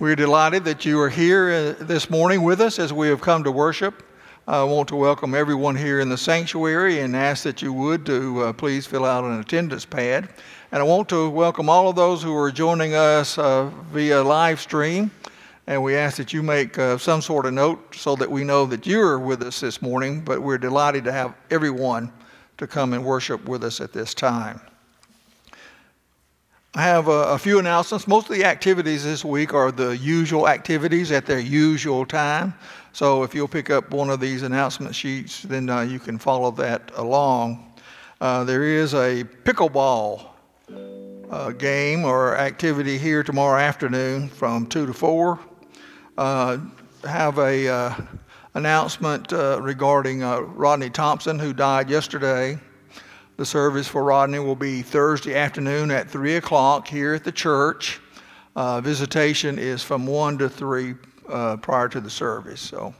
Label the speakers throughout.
Speaker 1: We're delighted that you are here uh, this morning with us as we have come to worship. I want to welcome everyone here in the sanctuary and ask that you would to uh, please fill out an attendance pad. And I want to welcome all of those who are joining us uh, via live stream. And we ask that you make uh, some sort of note so that we know that you're with us this morning. But we're delighted to have everyone to come and worship with us at this time. I have a, a, few announcements. Most of the activities this week are the usual activities at their usual time. So if you'll pick up one of these announcement sheets, then uh, you can follow that along. Uh, there is a pickleball uh, game or activity here tomorrow afternoon from 2 to 4. Uh, have a uh, announcement uh, regarding Rodney Thompson, who died yesterday. The service for Rodney will be Thursday afternoon at 3 o'clock here at the church. Uh, visitation is from 1 to 3 uh, prior to the service. So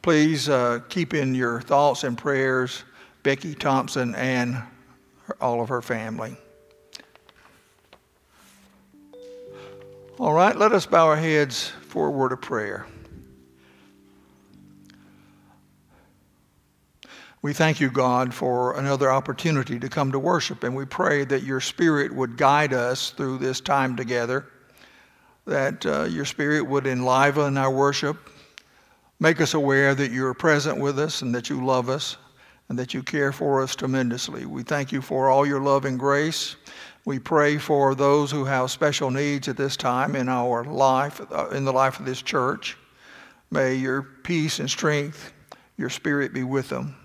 Speaker 1: please uh, keep in your thoughts and prayers Becky Thompson and her, all of her family. All right, let us bow our heads for a word of prayer. We thank you, God, for another opportunity to come to worship, and we pray that your Spirit would guide us through this time together, that uh, your Spirit would enliven our worship, make us aware that you're present with us and that you love us and that you care for us tremendously. We thank you for all your love and grace. We pray for those who have special needs at this time in our life, uh, in the life of this church. May your peace and strength, your Spirit be with them.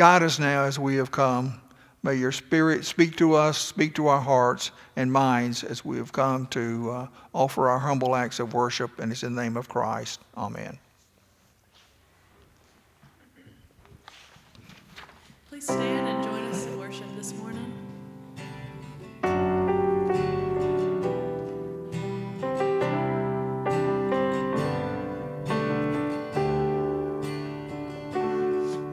Speaker 1: Guide us now as we have come. May your Spirit speak to us, speak to our hearts and minds as we have come to uh, offer our humble acts of worship. And it's in the name of Christ. Amen.
Speaker 2: Please stand and join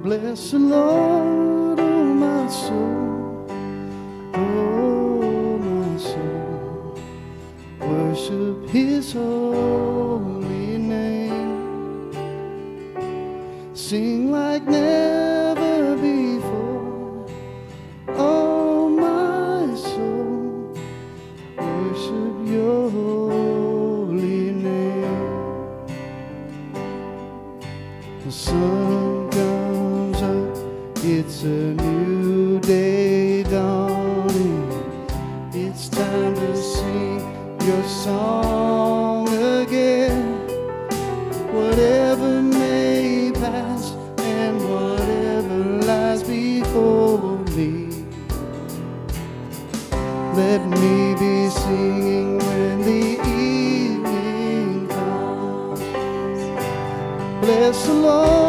Speaker 3: Bless the Lord, oh my soul, oh my soul. Worship His holy name. Sing like never before, oh my soul. Worship Your holy name. The sun it's a new day dawning. It's time to sing your song again. Whatever may pass and whatever lies before me. Let me be singing when the evening comes. Bless the Lord.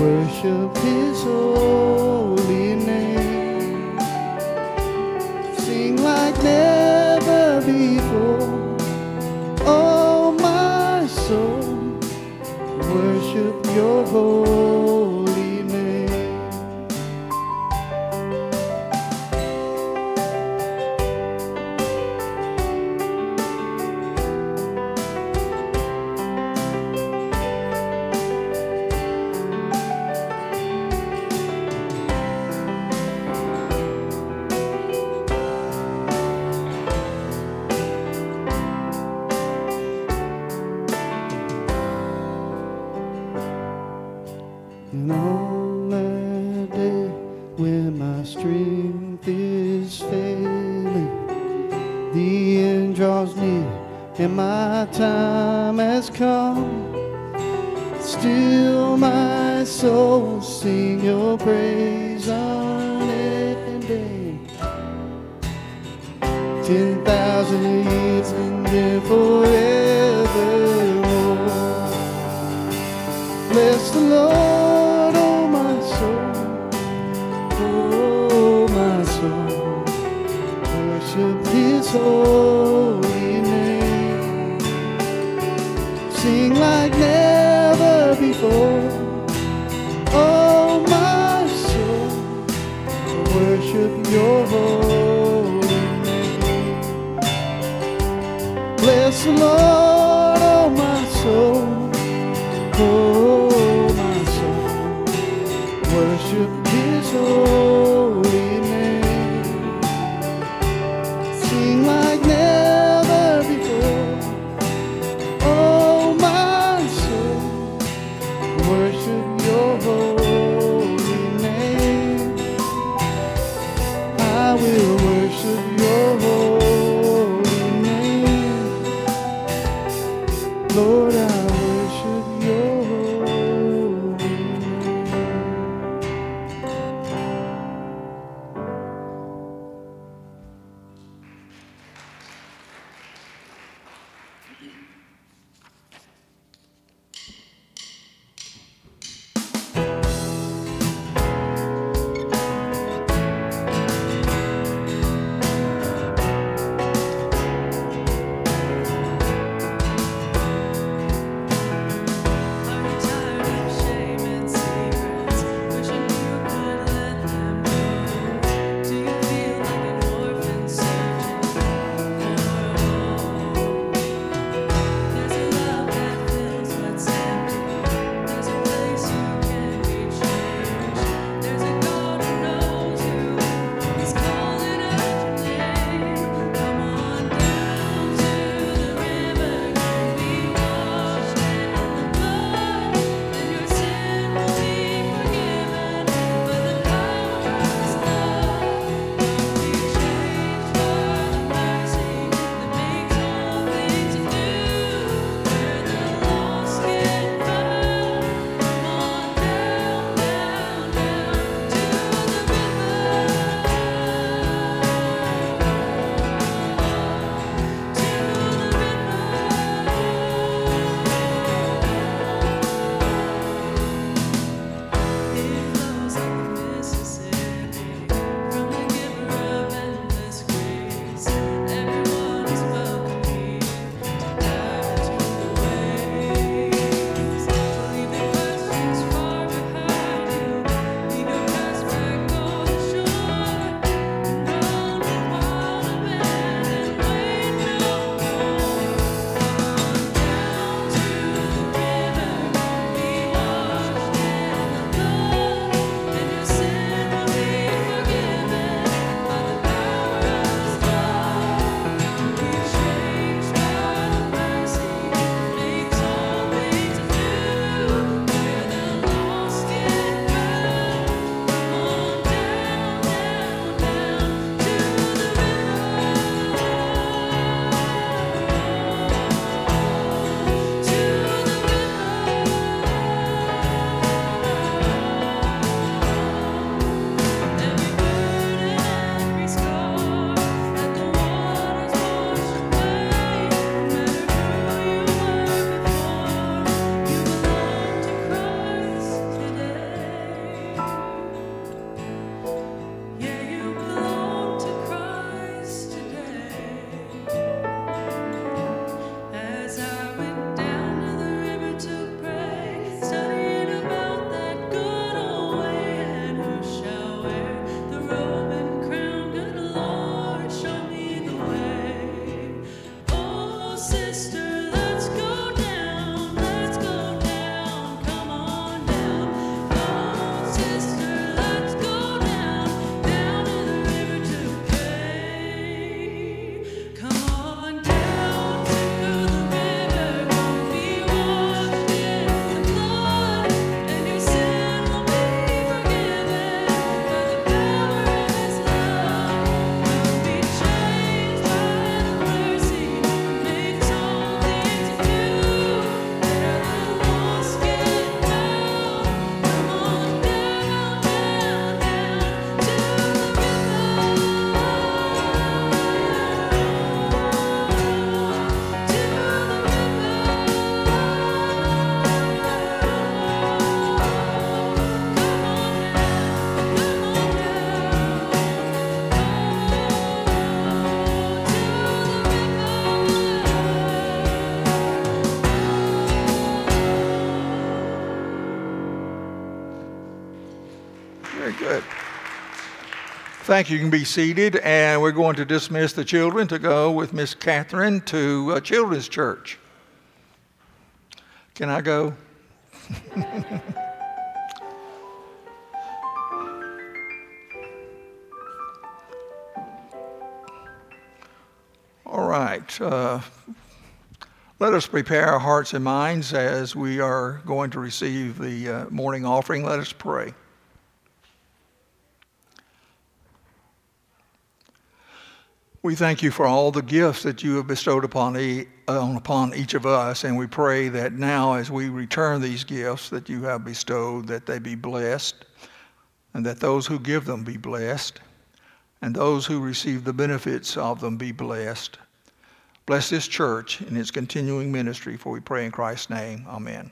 Speaker 3: Worship his holy name. Sing like never before. Oh, my soul, worship your holy worship Your holy name. Bless the Lord,
Speaker 1: Thank you. You can be seated, and we're going to dismiss the children to go with Miss Catherine to uh, Children's Church. Can I go? All right. Uh, let us prepare our hearts and minds as we are going to receive the uh, morning offering. Let us pray. We thank you for all the gifts that you have bestowed upon, e- uh, upon each of us, and we pray that now, as we return these gifts that you have bestowed, that they be blessed, and that those who give them be blessed, and those who receive the benefits of them be blessed. Bless this church in its continuing ministry, for we pray in Christ's name. Amen.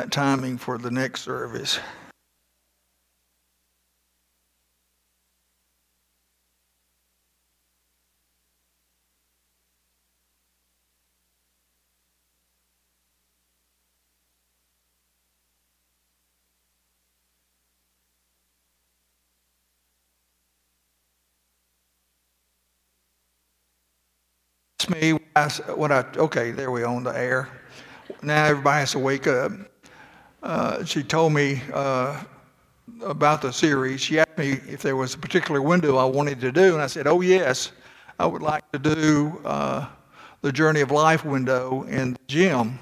Speaker 1: That timing for the next service. Me I, when I okay, there we on the air. Now everybody has to wake up. Uh, she told me uh, about the series. She asked me if there was a particular window I wanted to do, and I said, "Oh yes, I would like to do uh, the Journey of Life window in the gym."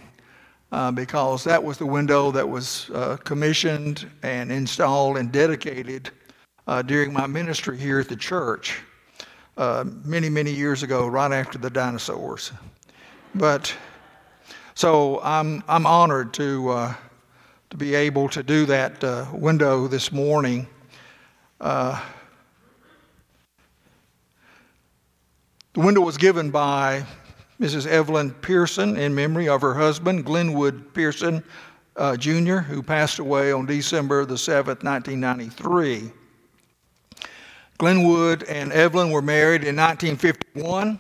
Speaker 1: Uh, because that was the window that was uh, commissioned and installed and dedicated during my ministry here at the church many, many years ago, right after the dinosaurs. But so I'm I'm honored to to be able to do that uh, window this morning. Uh, the window was given by Mrs. Evelyn Pearson in memory of her husband, Glenwood Pearson uh, Jr., who passed away on December the 7th, 1993. Glenwood and Evelyn were married in 1951,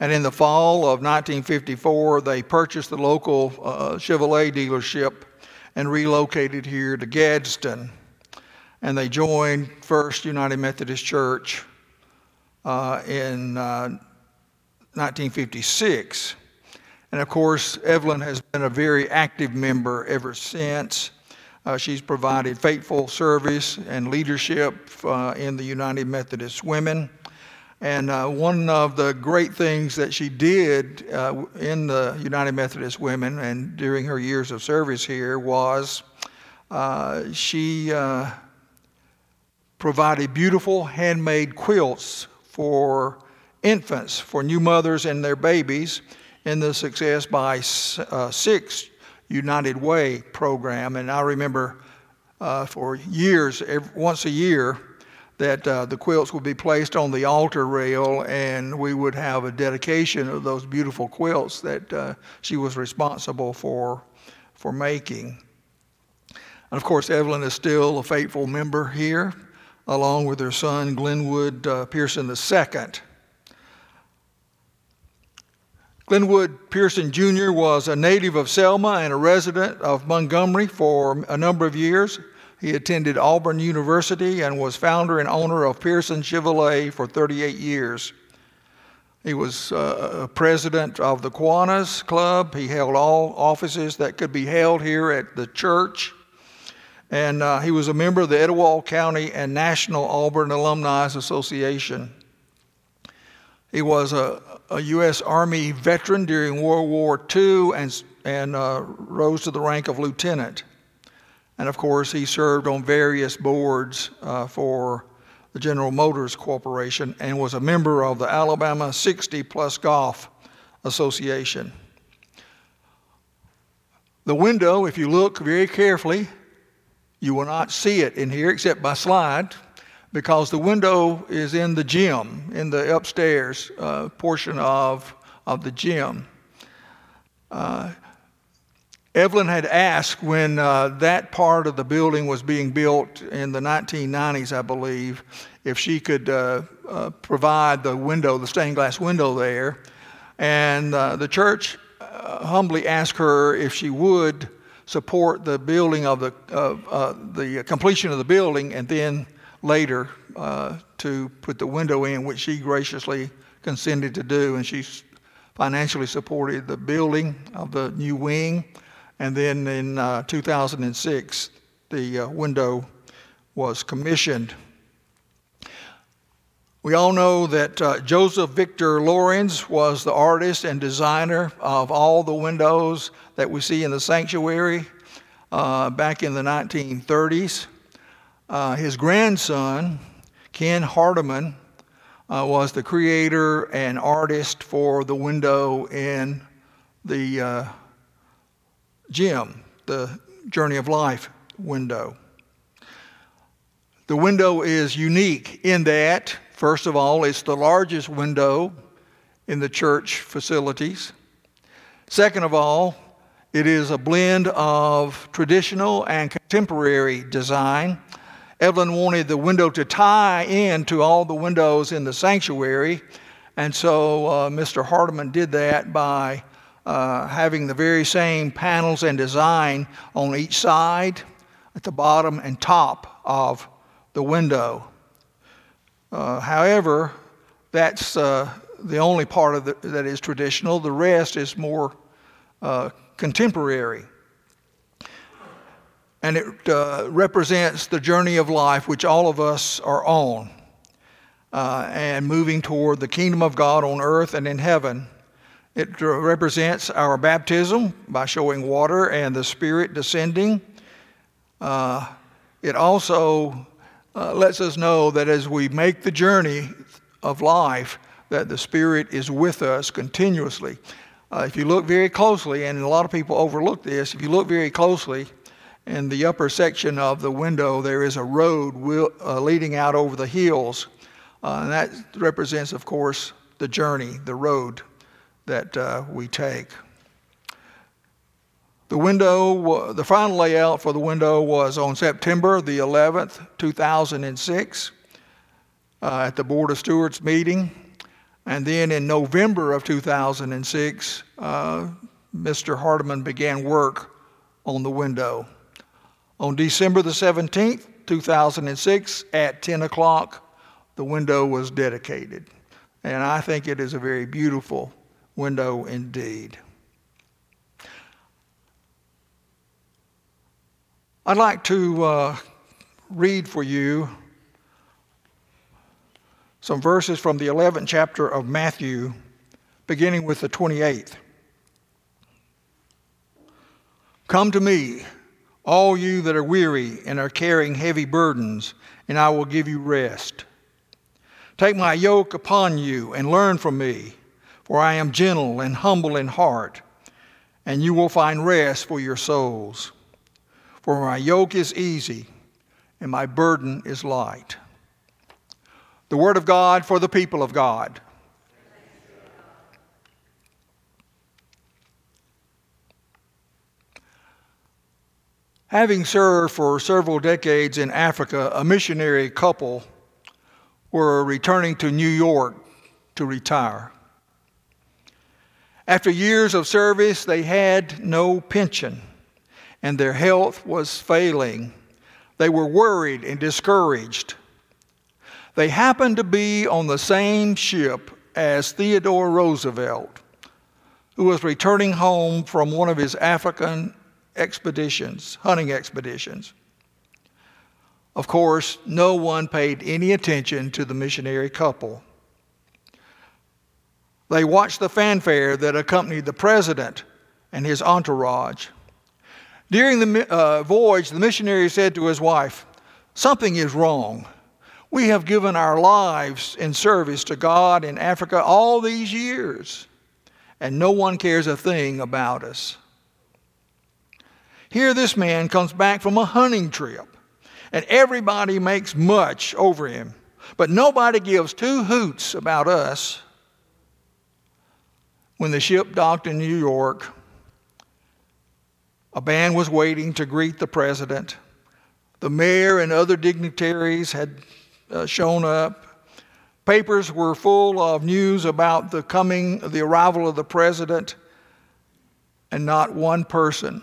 Speaker 1: and in the fall of 1954, they purchased the local uh, Chevrolet dealership and relocated here to Gadsden. And they joined First United Methodist Church uh, in uh, 1956. And of course, Evelyn has been a very active member ever since. Uh, she's provided faithful service and leadership uh, in the United Methodist Women. And uh, one of the great things that she did uh, in the United Methodist Women and during her years of service here was uh, she uh, provided beautiful handmade quilts for infants, for new mothers and their babies in the Success by uh, Six United Way program. And I remember uh, for years, every, once a year, that uh, the quilts would be placed on the altar rail and we would have a dedication of those beautiful quilts that uh, she was responsible for, for making. And of course, Evelyn is still a faithful member here, along with her son, Glenwood uh, Pearson II. Glenwood Pearson Jr. was a native of Selma and a resident of Montgomery for a number of years. He attended Auburn University and was founder and owner of Pearson Chevrolet for 38 years. He was uh, president of the Kiwanis Club. He held all offices that could be held here at the church. And uh, he was a member of the Etowah County and National Auburn Alumni Association. He was a, a U.S. Army veteran during World War II and, and uh, rose to the rank of lieutenant. And of course, he served on various boards uh, for the General Motors Corporation and was a member of the Alabama 60 Plus Golf Association. The window, if you look very carefully, you will not see it in here except by slide because the window is in the gym, in the upstairs uh, portion of, of the gym. Uh, Evelyn had asked when uh, that part of the building was being built in the 1990s, I believe, if she could uh, uh, provide the window, the stained glass window there. And uh, the church uh, humbly asked her if she would support the building of the, uh, the completion of the building and then later to put the window in, which she graciously consented to do. And she financially supported the building of the new wing. And then in uh, 2006, the uh, window was commissioned. We all know that uh, Joseph Victor Lorenz was the artist and designer of all the windows that we see in the sanctuary uh, back in the 1930s. Uh, his grandson, Ken Hardiman, uh, was the creator and artist for the window in the gym, the Journey of Life window. The window is unique in that, first of all, it's the largest window in the church facilities. Second of all, It is a blend of traditional and contemporary design. Evelyn wanted the window to tie in to all the windows in the sanctuary, and so uh, Mr. Hardeman did that by uh, having the very same panels and design on each side, at the bottom and top of the window. Uh, however, that's uh, the only part of the, that is traditional. The rest is more uh, contemporary. And it uh, represents the journey of life which all of us are on and moving toward the kingdom of God on earth and in heaven. It represents our baptism by showing water and the Spirit descending. Uh, it also uh, lets us know that as we make the journey of life, that the Spirit is with us continuously. Uh, if you look very closely, and a lot of people overlook this, if you look very closely, in the upper section of the window, there is a road will, uh, leading out over the hills. Uh, and that represents, of course, the journey, the road that uh, we take. The window, the final layout for the window was on September the 11th, 2006, uh, at the Board of Stewards meeting. And then in November of 2006, uh, Mr. Hardeman began work on the window. On December the 17th, 2006, at 10 o'clock, the window was dedicated. And I think it is a very beautiful window indeed. I'd like to uh, read for you some verses from the 11th chapter of Matthew, beginning with the 28th. Come to me, all you that are weary and are carrying heavy burdens, and I will give you rest. Take my yoke upon you and learn from me, for I am gentle and humble in heart, and you will find rest for your souls. For my yoke is easy and my burden is light. The Word of God for the people of God. Having served for several decades in Africa, a missionary couple were returning to New York to retire. After years of service, they had no pension and their health was failing. They were worried and discouraged. They happened to be on the same ship as Theodore Roosevelt, who was returning home from one of his African expeditions, hunting expeditions. Of course, no one paid any attention to the missionary couple. They watched the fanfare that accompanied the president and his entourage. During the uh, voyage, the missionary said to his wife, Something is wrong. We have given our lives in service to God in Africa all these years, and no one cares a thing about us. Here, this man comes back from a hunting trip, and everybody makes much over him, but nobody gives two hoots about us. When the ship docked in New York, a band was waiting to greet the president. The mayor and other dignitaries had uh, shown up. Papers were full of news about the coming, the arrival of the president, and not one person,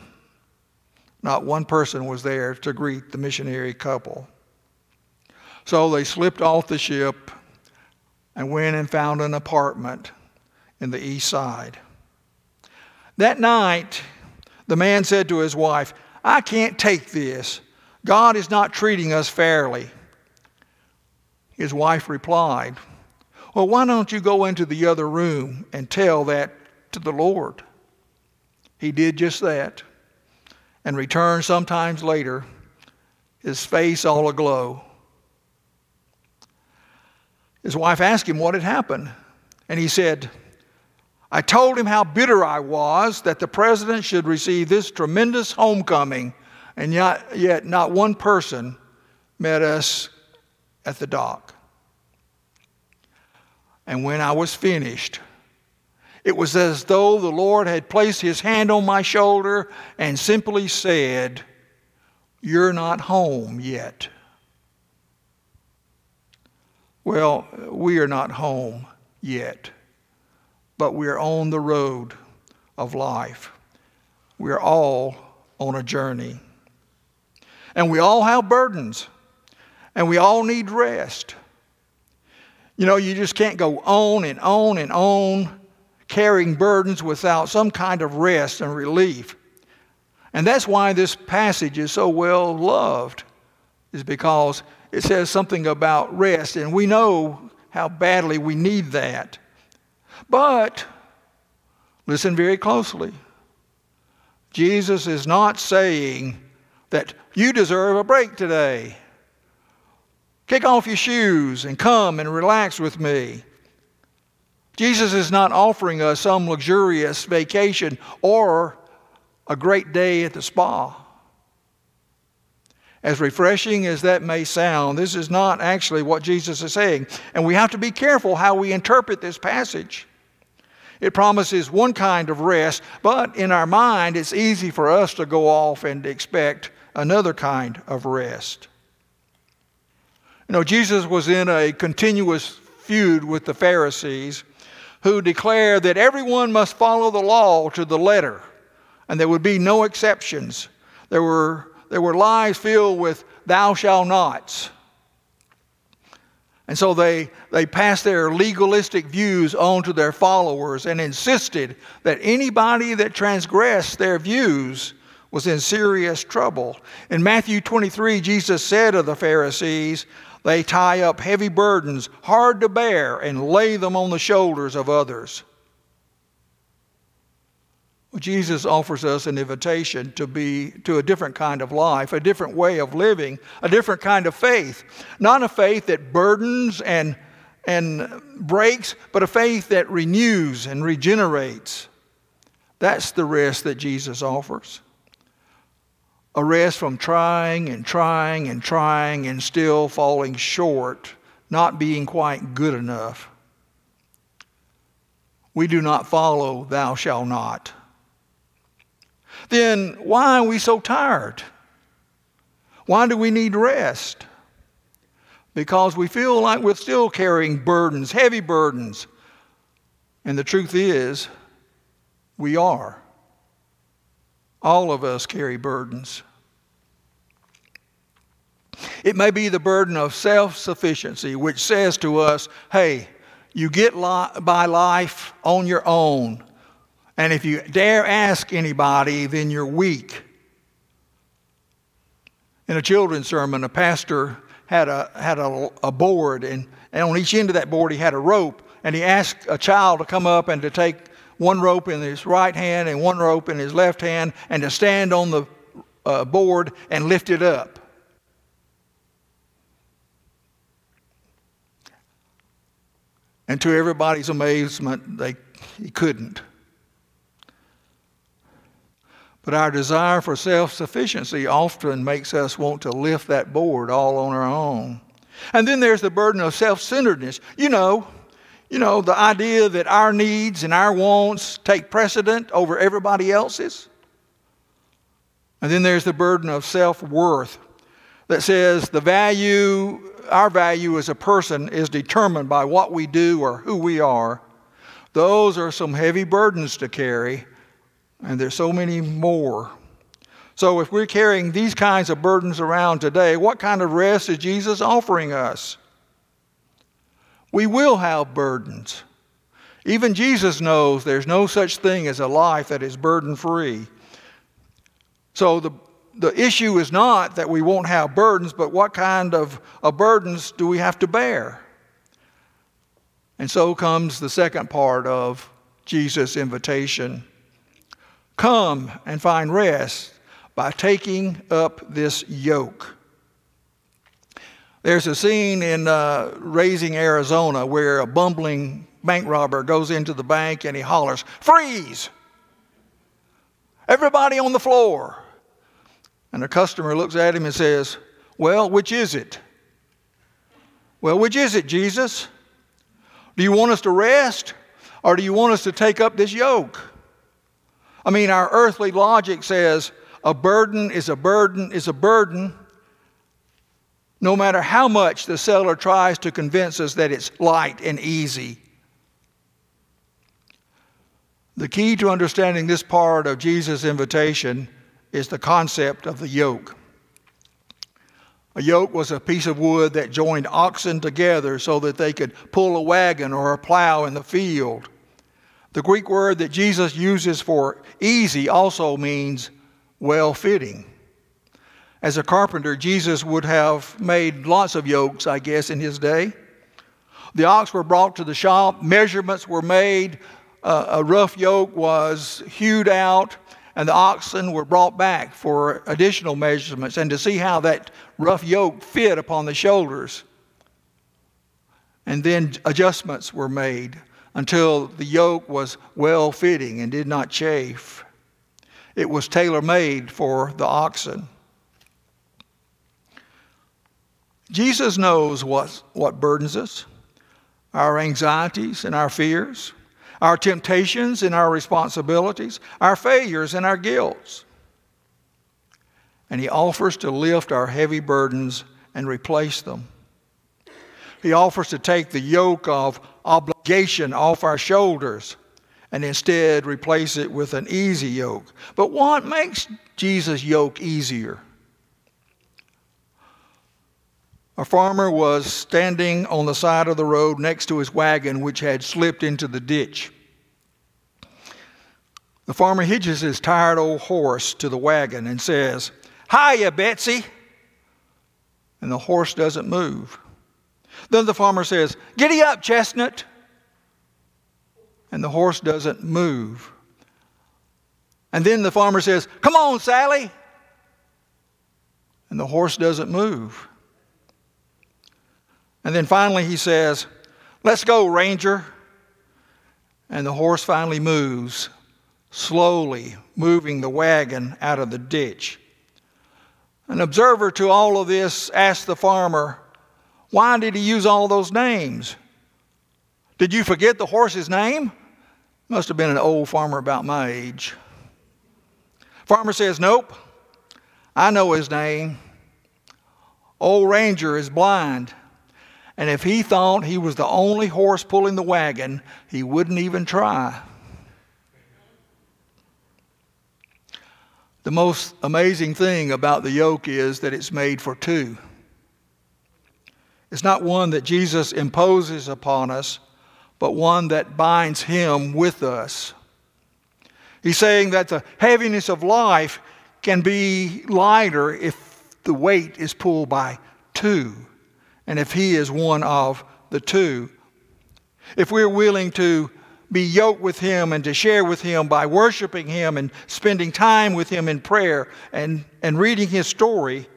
Speaker 1: not one person was there to greet the missionary couple. So they slipped off the ship and went and found an apartment in the east side. That night, the man said to his wife, I can't take this. God is not treating us fairly. His wife replied, Well, why don't you go into the other room and tell that to the Lord? He did just that and returned sometimes later, his face all aglow. His wife asked him what had happened, and he said, I told him how bitter I was that the president should receive this tremendous homecoming, and yet, yet not one person met us at the dock. And when I was finished, It was as though the Lord had placed his hand on my shoulder and simply said, You're not home yet. Well, we are not home yet, but we are on the road of life. We are all on a journey. And we all have burdens, and we all need rest. You know, you just can't go on and on and on carrying burdens without some kind of rest and relief. And that's why this passage is so well loved, is because it says something about rest, and we know how badly we need that. But listen very closely. Jesus is not saying that you deserve a break today. Kick off your shoes and come and relax with me. Jesus is not offering us some luxurious vacation or a great day at the spa. As refreshing as that may sound, this is not actually what Jesus is saying. And we have to be careful how we interpret this passage. It promises one kind of rest, but in our mind, it's easy for us to go off and expect another kind of rest. You know, Jesus was in a continuous feud with the Pharisees who declared that everyone must follow the law to the letter and there would be no exceptions. There were, there were lies filled with thou shalt nots. And so they, they passed their legalistic views on to their followers and insisted that anybody that transgressed their views was in serious trouble. In Matthew 23, Jesus said of the Pharisees, they tie up heavy burdens, hard to bear, and lay them on the shoulders of others. Jesus offers us an invitation to be to a different kind of life, a different way of living, a different kind of faith. Not a faith that burdens and and breaks, but a faith that renews and regenerates. That's the rest that Jesus offers a rest from trying and trying and trying and still falling short, not being quite good enough. We do not follow, thou shalt not. Then why are we so tired? Why do we need rest? Because we feel like we're still carrying burdens, heavy burdens. And the truth is, we are. All of us carry burdens. It may be the burden of self sufficiency, which says to us, hey, you get by life on your own. And if you dare ask anybody, then you're weak. In a children's sermon, a pastor had a, had a, a board, and, and on each end of that board, he had a rope. And he asked a child to come up and to take one rope in his right hand and one rope in his left hand and to stand on the uh, board and lift it up. And to everybody's amazement, they, he couldn't. But our desire for self sufficiency often makes us want to lift that board all on our own. And then there's the burden of self centeredness. You know, you know, the idea that our needs and our wants take precedent over everybody else's. And then there's the burden of self worth that says the value our value as a person is determined by what we do or who we are. Those are some heavy burdens to carry, and there's so many more. So, if we're carrying these kinds of burdens around today, what kind of rest is Jesus offering us? We will have burdens. Even Jesus knows there's no such thing as a life that is burden free. So, the the issue is not that we won't have burdens, but what kind of, of burdens do we have to bear? And so comes the second part of Jesus' invitation Come and find rest by taking up this yoke. There's a scene in uh, Raising Arizona where a bumbling bank robber goes into the bank and he hollers, Freeze! Everybody on the floor. And the customer looks at him and says, Well, which is it? Well, which is it, Jesus? Do you want us to rest? Or do you want us to take up this yoke? I mean, our earthly logic says a burden is a burden is a burden, no matter how much the seller tries to convince us that it's light and easy. The key to understanding this part of Jesus' invitation is the concept of the yoke. A yoke was a piece of wood that joined oxen together so that they could pull a wagon or a plow in the field. The Greek word that Jesus uses for easy also means well fitting. As a carpenter, Jesus would have made lots of yokes, I guess, in his day. The ox were brought to the shop, measurements were made, uh, a rough yoke was hewed out, and the oxen were brought back for additional measurements and to see how that rough yoke fit upon the shoulders. And then adjustments were made until the yoke was well fitting and did not chafe. It was tailor made for the oxen. Jesus knows what, what burdens us our anxieties and our fears, our temptations and our responsibilities, our failures and our guilts. And He offers to lift our heavy burdens and replace them. He offers to take the yoke of obligation off our shoulders and instead replace it with an easy yoke. But what makes Jesus' yoke easier? A farmer was standing on the side of the road next to his wagon, which had slipped into the ditch. The farmer hitches his tired old horse to the wagon and says, Hiya, Betsy. And the horse doesn't move. Then the farmer says, Giddy up, Chestnut. And the horse doesn't move. And then the farmer says, Come on, Sally. And the horse doesn't move. And then finally he says, Let's go, Ranger. And the horse finally moves, slowly moving the wagon out of the ditch. An observer to all of this asked the farmer, Why did he use all those names? Did you forget the horse's name? Must have been an old farmer about my age. Farmer says, Nope, I know his name. Old Ranger is blind. And if he thought he was the only horse pulling the wagon, he wouldn't even try. The most amazing thing about the yoke is that it's made for two. It's not one that Jesus imposes upon us, but one that binds him with us. He's saying that the heaviness of life can be lighter if the weight is pulled by two and if He is one of the two. If we're willing to be yoked with Him and to share with Him by worshiping Him and spending time with Him in prayer and, and reading His story,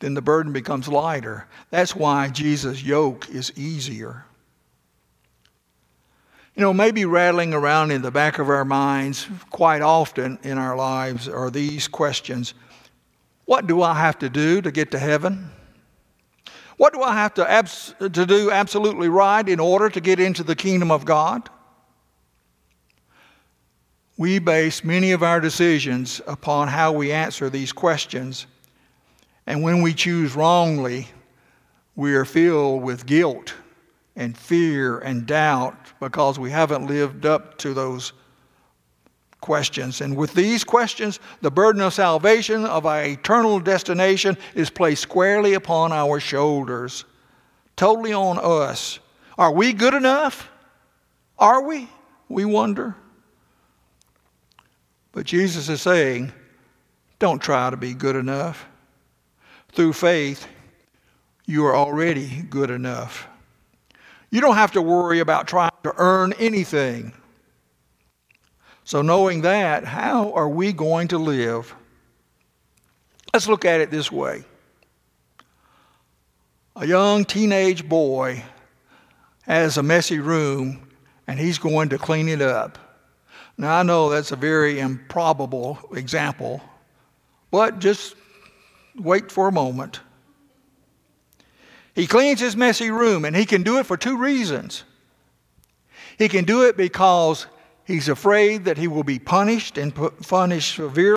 Speaker 1: then the burden becomes lighter. That's why Jesus' yoke is easier. You know, maybe rattling around in the back of our minds quite often in our lives are these questions what do I have to do to get to heaven? What do I have to, abs- to do absolutely right in order to get into the kingdom of God? We base many of our decisions upon how we answer these questions. And when we choose wrongly, we are filled with guilt and fear and doubt because we haven't lived up to those questions. And with these questions, the burden of salvation, of our eternal destination, is placed squarely upon our shoulders, totally on us. Are we good enough? Are we? We wonder. But Jesus is saying, don't try to be good enough. Through faith, you are already good enough. You don't have to worry about trying to earn anything. So, knowing that, how are we going to live? Let's look at it this way a young teenage boy has a messy room and he's going to clean it up. Now, I know that's a very improbable example, but just wait for a moment. He cleans his messy room and he can do it for two reasons. He can do it because he's afraid that he will be punished and punished severely.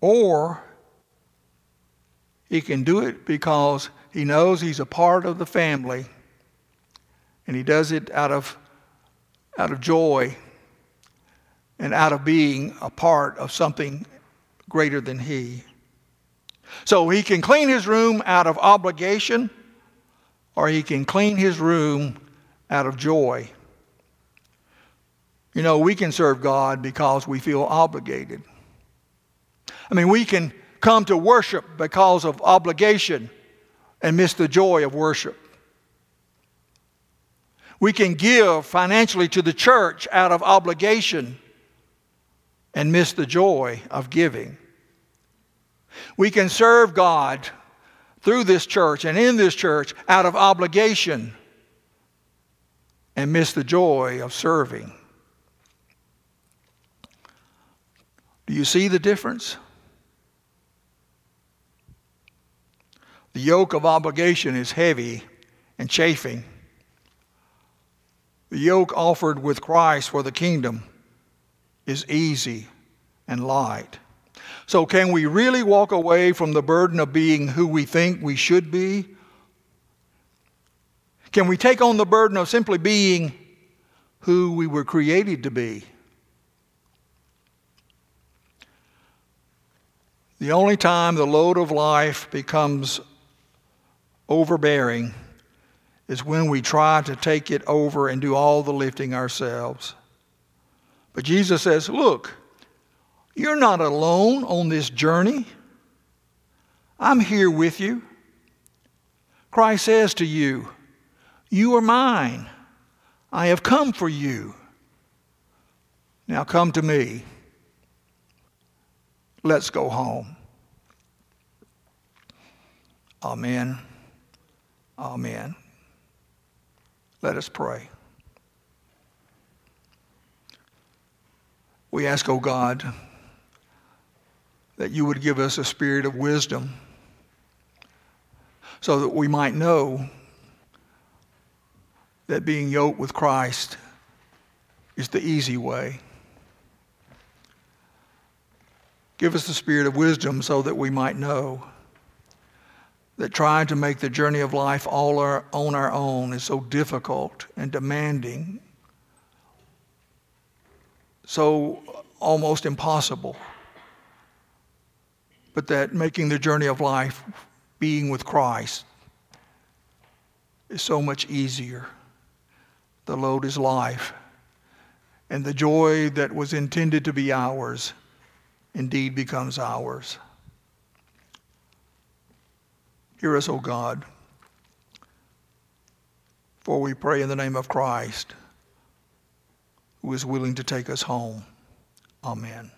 Speaker 1: Or he can do it because he knows he's a part of the family and he does it out of, out of joy and out of being a part of something greater than he. So he can clean his room out of obligation or he can clean his room out of joy. You know, we can serve God because we feel obligated. I mean, we can come to worship because of obligation and miss the joy of worship. We can give financially to the church out of obligation and miss the joy of giving. We can serve God through this church and in this church out of obligation and miss the joy of serving. Do you see the difference? The yoke of obligation is heavy and chafing. The yoke offered with Christ for the kingdom is easy and light. So, can we really walk away from the burden of being who we think we should be? Can we take on the burden of simply being who we were created to be? The only time the load of life becomes overbearing is when we try to take it over and do all the lifting ourselves. But Jesus says, Look, you're not alone on this journey. I'm here with you. Christ says to you, You are mine. I have come for you. Now come to me. Let's go home. Amen. Amen. Let us pray. We ask, oh God, that you would give us a spirit of wisdom so that we might know that being yoked with Christ is the easy way. Give us the spirit of wisdom so that we might know that trying to make the journey of life all our, on our own is so difficult and demanding, so almost impossible. But that making the journey of life, being with Christ, is so much easier. The load is life. And the joy that was intended to be ours indeed becomes ours. Hear us, O God, for we pray in the name of Christ, who is willing to take us home. Amen.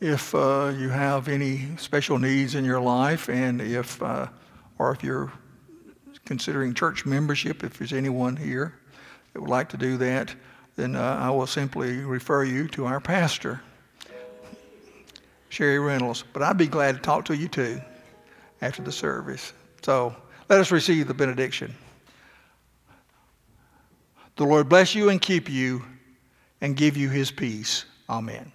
Speaker 1: If uh, you have any special needs in your life, and if, uh, or if you're considering church membership, if there's anyone here that would like to do that, then uh, I will simply refer you to our pastor, Sherry Reynolds. But I'd be glad to talk to you too after the service. So let us receive the benediction. The Lord bless you and keep you and give you his peace. Amen.